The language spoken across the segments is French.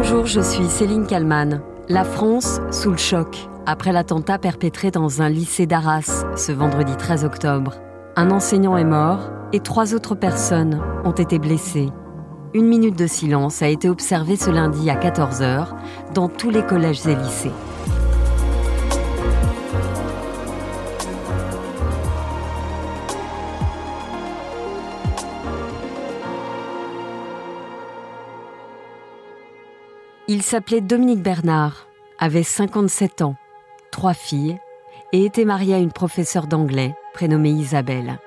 Bonjour, je suis Céline Kalman. La France sous le choc après l'attentat perpétré dans un lycée d'Arras ce vendredi 13 octobre. Un enseignant est mort et trois autres personnes ont été blessées. Une minute de silence a été observée ce lundi à 14h dans tous les collèges et lycées. Il s'appelait Dominique Bernard, avait 57 ans, trois filles, et était marié à une professeure d'anglais prénommée Isabelle.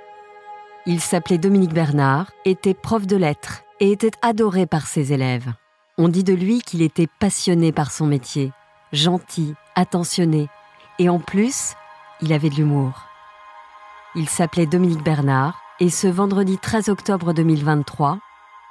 Il s'appelait Dominique Bernard, était prof de lettres et était adoré par ses élèves. On dit de lui qu'il était passionné par son métier, gentil, attentionné, et en plus, il avait de l'humour. Il s'appelait Dominique Bernard, et ce vendredi 13 octobre 2023,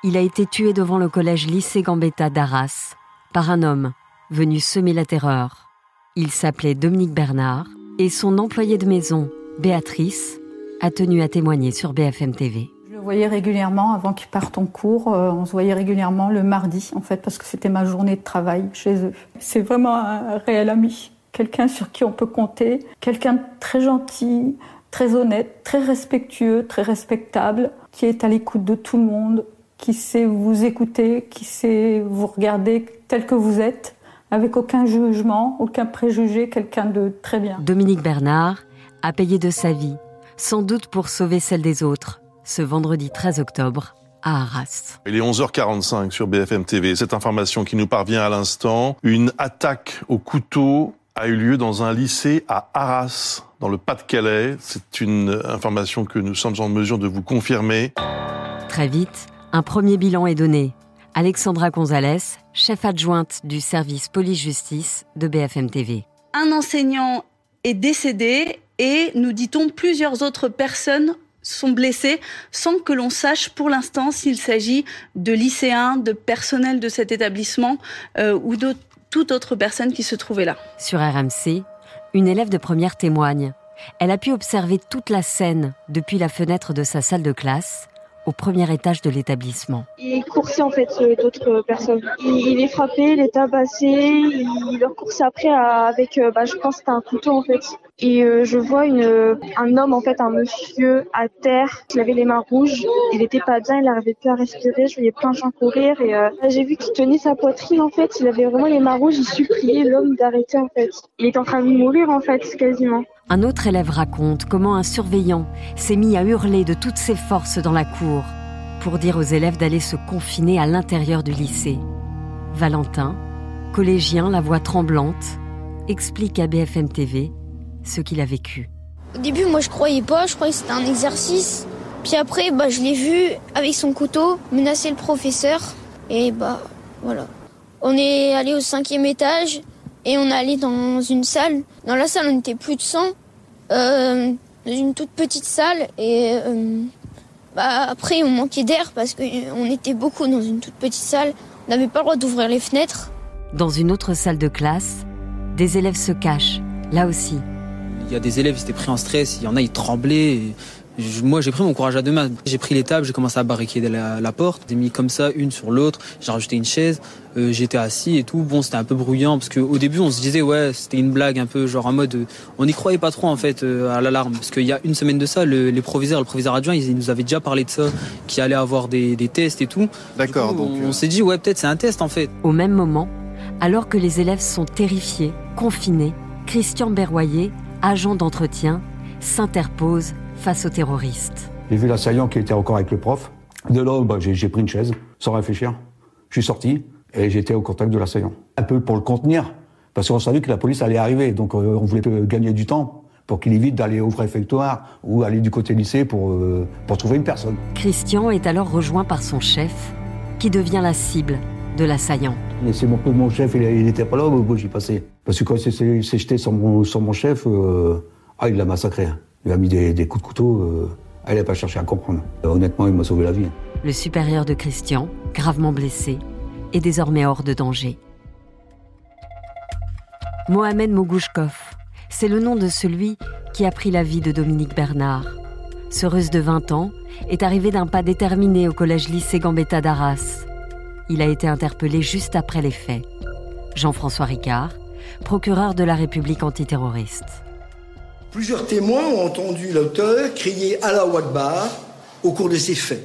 il a été tué devant le collège lycée Gambetta d'Arras, par un homme venu semer la terreur. Il s'appelait Dominique Bernard et son employé de maison, Béatrice, a tenu à témoigner sur BFM TV. Je le voyais régulièrement avant qu'il parte en cours. Euh, on se voyait régulièrement le mardi, en fait, parce que c'était ma journée de travail chez eux. C'est vraiment un réel ami, quelqu'un sur qui on peut compter, quelqu'un de très gentil, très honnête, très respectueux, très respectable, qui est à l'écoute de tout le monde, qui sait vous écouter, qui sait vous regarder tel que vous êtes, avec aucun jugement, aucun préjugé, quelqu'un de très bien. Dominique Bernard a payé de sa vie, sans doute pour sauver celle des autres, ce vendredi 13 octobre à Arras. Il est 11h45 sur BFM TV. Cette information qui nous parvient à l'instant, une attaque au couteau a eu lieu dans un lycée à Arras, dans le Pas-de-Calais. C'est une information que nous sommes en mesure de vous confirmer. Très vite, un premier bilan est donné. Alexandra Gonzalez, chef adjointe du service police-justice de BFM TV. Un enseignant est décédé et, nous dit-on, plusieurs autres personnes sont blessées sans que l'on sache pour l'instant s'il s'agit de lycéens, de personnel de cet établissement euh, ou de toute autre personne qui se trouvait là. Sur RMC, une élève de première témoigne. Elle a pu observer toute la scène depuis la fenêtre de sa salle de classe au premier étage de l'établissement. Il coursait en fait euh, d'autres personnes. Il, les frappait, il les tabassait, il leur coursait après avec, euh, bah, je pense, c'était un couteau en fait. Et euh, je vois un homme, en fait, un monsieur à terre, qui avait les mains rouges. Il était pas bien, il n'arrivait plus à respirer. Je voyais plein de gens courir et j'ai vu qu'il tenait sa poitrine en fait. Il avait vraiment les mains rouges. Il suppliait l'homme d'arrêter en fait. Il était en train de mourir en fait, quasiment. Un autre élève raconte comment un surveillant s'est mis à hurler de toutes ses forces dans la cour pour dire aux élèves d'aller se confiner à l'intérieur du lycée. Valentin, collégien, la voix tremblante, explique à BFM TV ce qu'il a vécu. Au début, moi, je croyais pas, je croyais que c'était un exercice. Puis après, bah, je l'ai vu avec son couteau menacer le professeur. Et bah, voilà. On est allé au cinquième étage et on est allé dans une salle. Dans la salle, on était plus de 100. Euh, dans une toute petite salle et euh, bah, après on manquait d'air parce qu'on était beaucoup dans une toute petite salle. On n'avait pas le droit d'ouvrir les fenêtres. Dans une autre salle de classe, des élèves se cachent, là aussi. Il y a des élèves qui étaient pris en stress, il y en a, ils tremblaient moi, j'ai pris mon courage à deux mains. J'ai pris les tables, j'ai commencé à barricader la, porte. J'ai mis comme ça, une sur l'autre. J'ai rajouté une chaise. Euh, j'étais assis et tout. Bon, c'était un peu bruyant parce qu'au début, on se disait, ouais, c'était une blague un peu genre en mode. Euh, on n'y croyait pas trop en fait euh, à l'alarme. Parce qu'il y a une semaine de ça, le, les proviseurs, le proviseur adjoint, ils, nous avaient déjà parlé de ça, qu'il allait avoir des, tests et tout. D'accord. Donc, on, s'est dit, ouais, peut-être c'est un test en fait. Au même moment, alors que les élèves sont terrifiés, confinés, Christian Berroyer, agent d'entretien, s'interpose face aux terroristes. J'ai vu l'assaillant qui était encore avec le prof. De là, bah, j'ai pris une chaise, sans réfléchir. Je suis sorti et j'étais au contact de l'assaillant. Un peu pour le contenir, parce qu'on savait que la police allait arriver. Donc euh, on voulait gagner du temps pour qu'il évite d'aller au préfectoire ou aller du côté lycée pour, euh, pour trouver une personne. Christian est alors rejoint par son chef, qui devient la cible de l'assaillant. C'est mon, mon chef, il n'était pas là, où j'y passais. Parce que quand il s'est jeté sur mon, sur mon chef, euh, ah, il l'a massacré. Il a mis des, coups de couteau. Euh, elle n'a pas cherché à comprendre. honnêtement, il m'a sauvé la vie. Le supérieur de Christian, gravement blessé, est désormais hors de danger. Mohamed Mogouchkov, c'est le nom de celui qui a pris la vie de Dominique Bernard. Ce russe de 20 ans est arrivé d'un pas déterminé au collège lycée Gambetta d'Arras. il a été interpellé juste après les faits. Jean-François Ricard, procureur de la République antiterroriste. Plusieurs témoins ont entendu l'auteur crier Allah Akbar au cours de ces faits.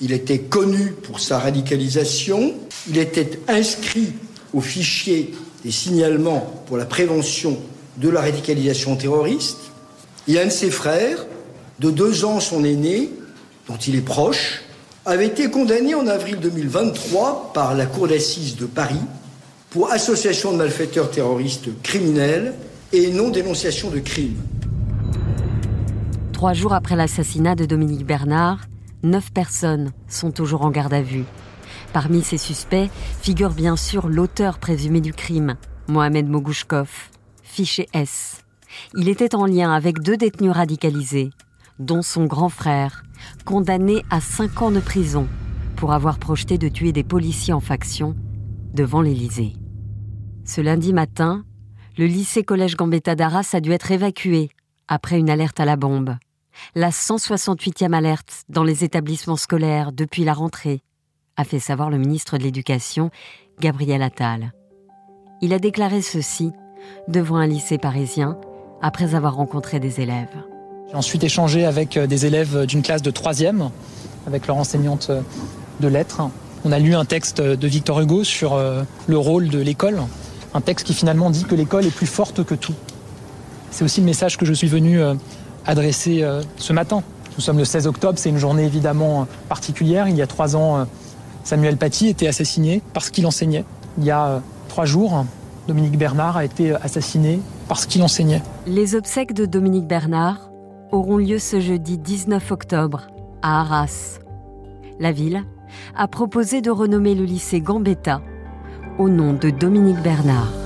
Il était connu pour sa radicalisation, il était inscrit au fichier des signalements pour la prévention de la radicalisation terroriste, et un de ses frères, de deux ans son aîné, dont il est proche, avait été condamné en avril 2023 par la Cour d'assises de Paris pour association de malfaiteurs terroristes criminels et non-dénonciation de crimes. Trois jours après l'assassinat de Dominique Bernard, neuf personnes sont toujours en garde à vue. Parmi ces suspects figure bien sûr l'auteur présumé du crime, Mohamed Mogouchkov, fiché S. Il était en lien avec deux détenus radicalisés, dont son grand frère, condamné à cinq ans de prison pour avoir projeté de tuer des policiers en faction devant l'Élysée. Ce lundi matin, le lycée collège Gambetta d'Arras a dû être évacué après une alerte à la bombe. La 168e alerte dans les établissements scolaires depuis la rentrée, a fait savoir le ministre de l'Éducation, Gabriel Attal. Il a déclaré ceci devant un lycée parisien après avoir rencontré des élèves. J'ai ensuite échangé avec euh, des élèves d'une classe de troisième, avec leur enseignante euh, de lettres. On a lu un texte de Victor Hugo sur euh, le rôle de l'école, un texte qui finalement dit que l'école est plus forte que tout. C'est aussi le message que je suis venu adresser ce matin. Nous sommes le 16 octobre, c'est une journée évidemment particulière. Il y a trois ans, Samuel Paty était assassiné parce qu'il enseignait. Il y a trois jours, Dominique Bernard a été assassiné parce qu'il enseignait. Les obsèques de Dominique Bernard auront lieu ce jeudi 19 octobre à Arras. La ville a proposé de renommer le lycée Gambetta au nom de Dominique Bernard.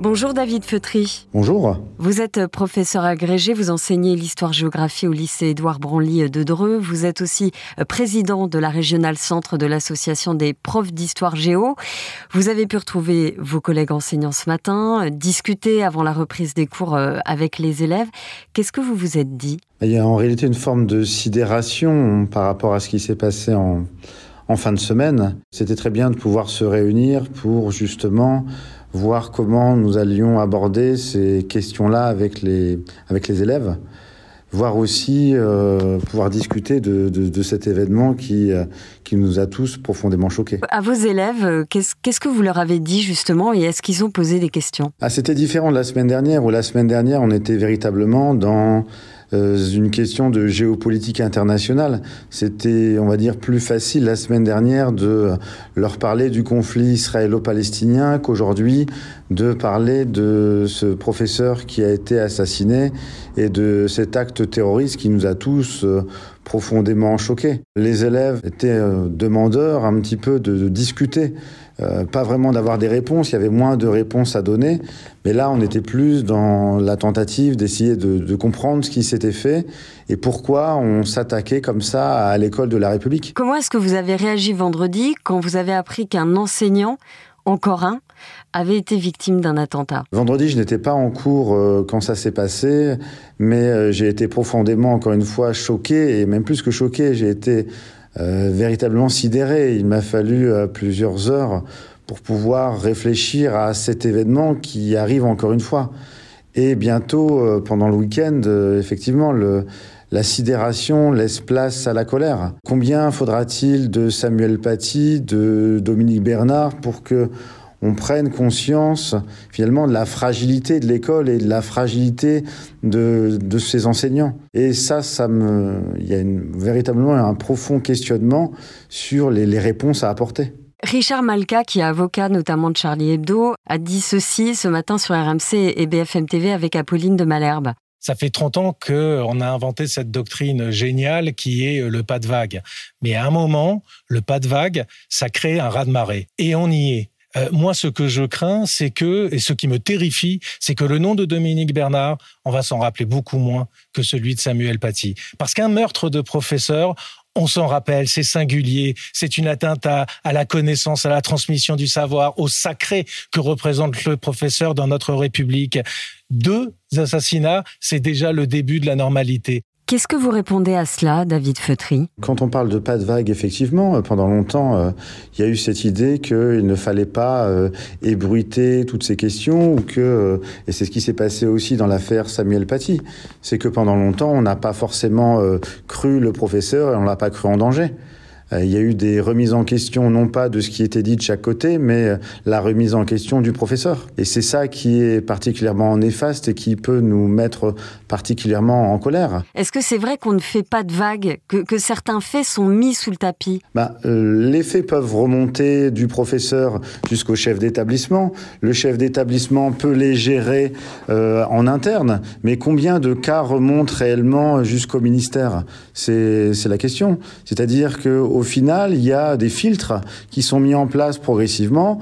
Bonjour David Feutry. Bonjour. Vous êtes professeur agrégé, vous enseignez l'histoire-géographie au lycée Édouard Branly de Dreux. Vous êtes aussi président de la régionale centre de l'association des profs d'histoire géo. Vous avez pu retrouver vos collègues enseignants ce matin, discuter avant la reprise des cours euh, avec les élèves. Qu'est-ce que vous vous êtes dit? Il y a en réalité une forme de sidération par rapport à ce qui s'est passé en, en fin de semaine. C'était très bien de pouvoir se réunir pour justement voir comment nous allions aborder ces questions-là avec les, avec les élèves, voir aussi euh, pouvoir discuter de, de, de, cet événement qui, euh, qui nous a tous profondément choqués. À vos élèves, euh, qu'est-ce qu'est-ce que vous leur avez dit justement et est-ce qu'ils ont posé des questions? Ah, C'était différent de la semaine dernière, où la semaine dernière, on était véritablement dans une question de géopolitique internationale. C'était, on va dire, plus facile la semaine dernière de leur parler du conflit israélo-palestinien qu'aujourd'hui de parler de ce professeur qui a été assassiné et de cet acte terroriste qui nous a tous euh, profondément choqués. Les élèves étaient euh, demandeurs un petit peu de, discuter, euh, pas vraiment d'avoir des réponses, il y avait moins de réponses à donner, mais là on était plus dans la tentative d'essayer de, de, comprendre ce qui s'était fait et pourquoi on s'attaquait comme ça à l'école de la République. Comment est-ce que vous avez réagi vendredi quand vous avez appris qu'un enseignant, encore un, avait été victime d'un attentat. Vendredi, je n'étais pas en cours euh, quand ça s'est passé, mais euh, j'ai été profondément, encore une fois, choqué, et même plus que choqué, j'ai été euh, véritablement sidéré. Il m'a fallu plusieurs heures pour pouvoir réfléchir à cet événement qui arrive encore une fois. Et bientôt, pendant le week-end, effectivement, la sidération laisse place à la colère. Combien faudra-t-il de Samuel Paty, de Dominique Bernard pour que on prenne conscience finalement de la fragilité de l'école et de la fragilité de, de ses enseignants. Et ça, ça me, il y a une, véritablement un profond questionnement sur les, les réponses à apporter. Richard Malka, qui est avocat notamment de Charlie Hebdo, a dit ceci ce matin sur RMC et BFM TV avec Apolline de Malherbe. Ça fait 30 ans qu'on a inventé cette doctrine géniale qui est le pas de vague. Mais à un moment, le pas de vague, ça crée un raz-de-marée. Et on y est. Euh, moi, ce que je crains, c'est que, et ce qui me terrifie, c'est que le nom de Dominique Bernard, on va s'en rappeler beaucoup moins que celui de Samuel Paty. Parce qu'un meurtre de professeur, on s'en rappelle, c'est singulier, c'est une atteinte à, à, la connaissance, à la transmission du savoir, au sacré que représente le professeur dans notre République. Deux assassinats, c'est déjà le début de la normalité. Qu'est-ce que vous répondez à cela, David Feutry? Quand on parle de pas de vague, effectivement, euh, pendant longtemps, euh, il y a eu cette idée qu'il ne fallait pas euh, ébruiter toutes ces questions, ou que, et c'est ce qui s'est passé aussi dans l'affaire Samuel Paty, c'est que pendant longtemps, on n'a pas forcément cru le professeur et on l'a pas cru en danger. Euh, il y a eu des remises en question, non pas de ce qui était dit de chaque côté, mais euh, la remise en question du professeur. Et c'est ça qui est particulièrement néfaste et qui peut nous mettre particulièrement en colère. Est-ce que c'est vrai qu'on ne fait pas de vagues, que, certains faits sont mis sous le tapis? Bah, euh, Les faits peuvent remonter du professeur jusqu'au chef d'établissement. Le chef d'établissement peut les gérer en interne, mais combien de cas remontent réellement jusqu'au ministère? C'est la question. C'est-à-dire que au final, il y a des filtres qui sont mis en place progressivement.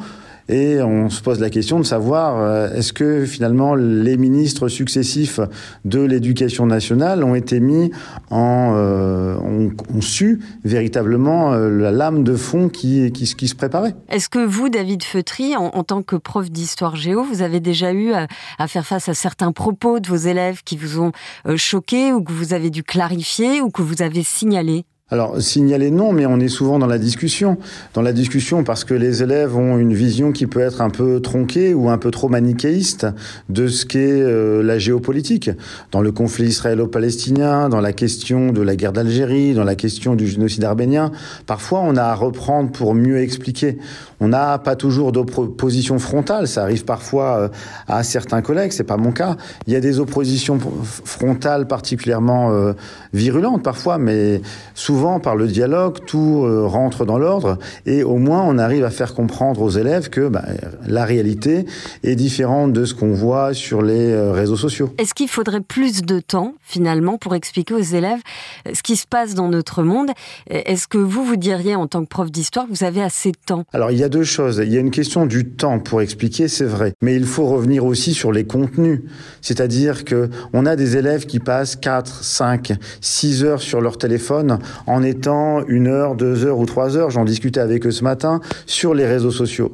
Et on se pose la question de savoir euh, est-ce que finalement les ministres successifs de l'éducation nationale ont été mis en euh, ont, su véritablement euh, la lame de fond qui, qui, qui se préparait. Est-ce que vous, David Feutry, en, tant que prof d'histoire géo, vous avez déjà eu à, faire face à certains propos de vos élèves qui vous ont choqué ou que vous avez dû clarifier ou que vous avez signalé alors, signaler non, mais on est souvent dans la discussion. Dans la discussion parce que les élèves ont une vision qui peut être un peu tronquée ou un peu trop manichéiste de ce qu'est euh, la géopolitique. Dans le conflit israélo-palestinien, dans la question de la guerre d'Algérie, dans la question du génocide arménien, parfois on a à reprendre pour mieux expliquer. On n'a pas toujours d'opposition frontale. Ça arrive parfois euh, à certains collègues, c'est pas mon cas. Il y a des oppositions frontales particulièrement euh, virulentes parfois, mais souvent par le dialogue, tout euh, rentre dans l'ordre et au moins on arrive à faire comprendre aux élèves que bah, la réalité est différente de ce qu'on voit sur les euh, réseaux sociaux. Est-ce qu'il faudrait plus de temps finalement pour expliquer aux élèves euh, ce qui se passe dans notre monde? Est-ce que vous, vous diriez en tant que prof d'histoire, vous avez assez de temps? Alors il y a deux choses. Il y a une question du temps pour expliquer, c'est vrai. Mais il faut revenir aussi sur les contenus. C'est-à-dire que on a des élèves qui passent 4, 5, 6 heures sur leur téléphone en étant une heure, deux heures ou trois heures, j'en discutais avec eux ce matin, sur les réseaux sociaux.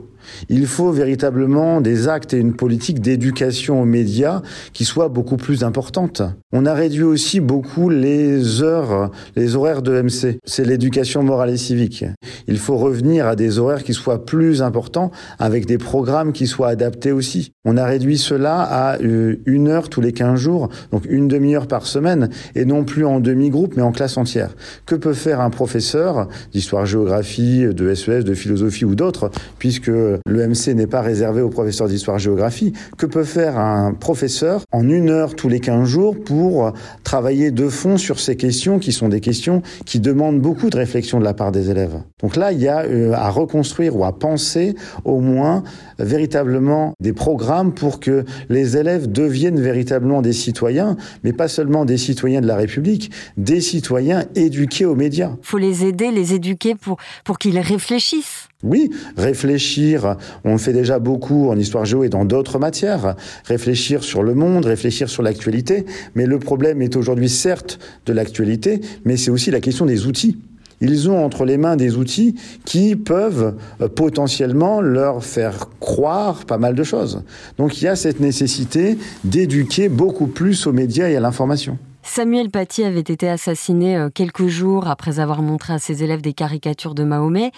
Il faut véritablement des actes et une politique d'éducation aux médias qui soit beaucoup plus importante. On a réduit aussi beaucoup les heures, les horaires de MC. C'est l'éducation morale et civique. Il faut revenir à des horaires qui soient plus importants avec des programmes qui soient adaptés aussi. On a réduit cela à euh, une heure tous les 15 jours, donc une demi-heure par semaine et non plus en demi-groupe mais en classe entière. Que peut faire un professeur d'histoire-géographie, de SES, de philosophie ou d'autres puisque l'EMC n'est pas réservé aux professeurs d'histoire-géographie. Que peut faire un professeur en une heure tous les 15 jours pour travailler de fond sur ces questions qui sont des questions qui demandent beaucoup de réflexion de la part des élèves? Donc là, il y a euh, à reconstruire ou à penser au moins véritablement des programmes pour que les élèves deviennent véritablement des citoyens, mais pas seulement des citoyens de la République, des citoyens éduqués aux médias. Il faut les aider, les éduquer pour, pour qu'ils réfléchissent. Oui, réfléchir, on fait déjà beaucoup en histoire géo et dans d'autres matières, réfléchir sur le monde, réfléchir sur l'actualité, mais le problème est aujourd'hui certes de l'actualité, mais c'est aussi la question des outils. Ils ont entre les mains des outils qui peuvent euh, potentiellement leur faire croire pas mal de choses. Donc il y a cette nécessité d'éduquer beaucoup plus aux médias et à l'information. Samuel Paty avait été assassiné euh, quelques jours après avoir montré à ses élèves des caricatures de Mahomet.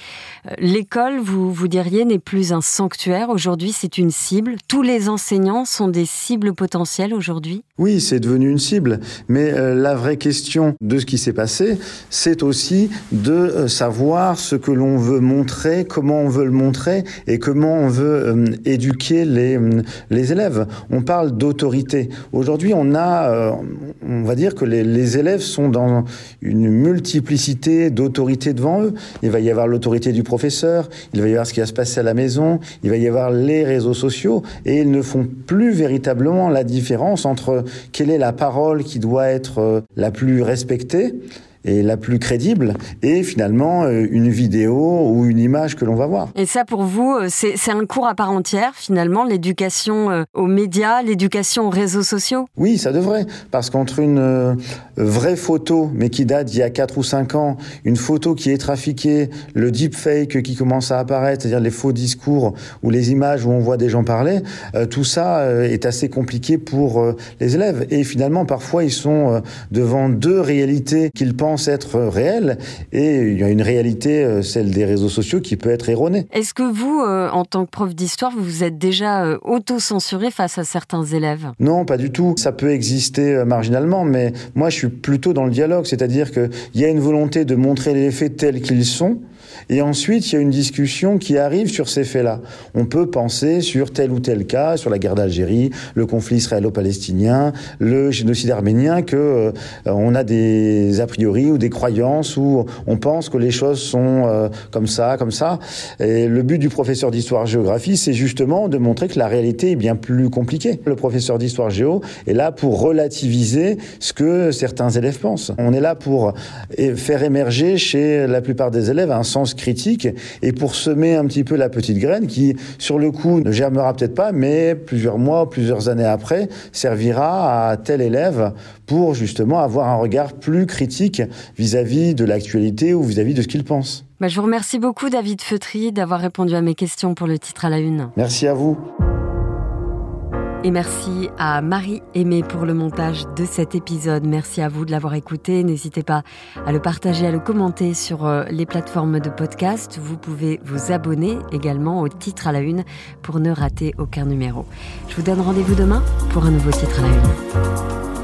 Euh, l'école, vous, vous diriez, n'est plus un sanctuaire. Aujourd'hui, c'est une cible. Tous les enseignants sont des cibles potentielles aujourd'hui Oui, c'est devenu une cible. Mais euh, la vraie question de ce qui s'est passé, c'est aussi de savoir ce que l'on veut montrer, comment on veut le montrer et comment on veut éduquer les, les élèves. On parle d'autorité. Aujourd'hui, on a, on va dire que les, élèves sont dans une multiplicité d'autorités devant eux. Il va y avoir l'autorité du professeur, il va y avoir ce qui va se passer à la maison, il va y avoir les réseaux sociaux, et ils ne font plus véritablement la différence entre quelle est la parole qui doit être euh, la plus respectée et la plus crédible est finalement euh, une vidéo ou une image que l'on va voir. Et ça, pour vous, euh, c'est un cours à part entière, finalement, l'éducation euh, aux médias, l'éducation aux réseaux sociaux? Oui, ça devrait. Parce qu'entre une vraie photo, mais qui date d'il y a 4 ou 5 ans, une photo qui est trafiquée, le deepfake qui commence à apparaître, c'est-à-dire les faux discours ou les images où on voit des gens parler, tout ça est assez compliqué pour les élèves. Et finalement, parfois, ils sont devant deux réalités qu'ils pensent être réel et il y a une réalité, euh, celle des réseaux sociaux, qui peut être erronée. Est-ce que vous, euh, en tant que prof d'histoire, vous vous êtes déjà euh, auto-censuré face à certains élèves? Non, pas du tout. Ça peut exister marginalement, mais moi je suis plutôt dans le dialogue, c'est-à-dire qu'il y a une volonté de montrer les faits tels qu'ils sont, et ensuite, il y a une discussion qui arrive sur ces faits-là. On peut penser sur tel ou tel cas, sur la guerre d'Algérie, le conflit israélo-palestinien, le génocide arménien, que euh, on a des a priori ou des croyances où on pense que les choses sont euh, comme ça, comme ça. Et le but du professeur d'histoire-géographie, c'est justement de montrer que la réalité est bien plus compliquée. Le professeur d'histoire-géo est là pour relativiser ce que certains élèves pensent. On est là pour faire émerger chez la plupart des élèves un sens critique et pour semer un petit peu la petite graine qui, sur le coup, ne germera peut-être pas, mais plusieurs mois, plusieurs années après, servira à tel élève pour justement avoir un regard plus critique vis-à-vis de l'actualité ou vis-à-vis de ce qu'il pense. Bah, je vous remercie beaucoup, David Feutry, d'avoir répondu à mes questions pour le titre à la une. Merci à vous. Et merci à Marie Aimée pour le montage de cet épisode. Merci à vous de l'avoir écouté. N'hésitez pas à le partager, à le commenter sur euh, les plateformes de podcast. Vous pouvez vous abonner également au titre à la une pour ne rater aucun numéro. Je vous donne rendez-vous demain pour un nouveau titre à la une.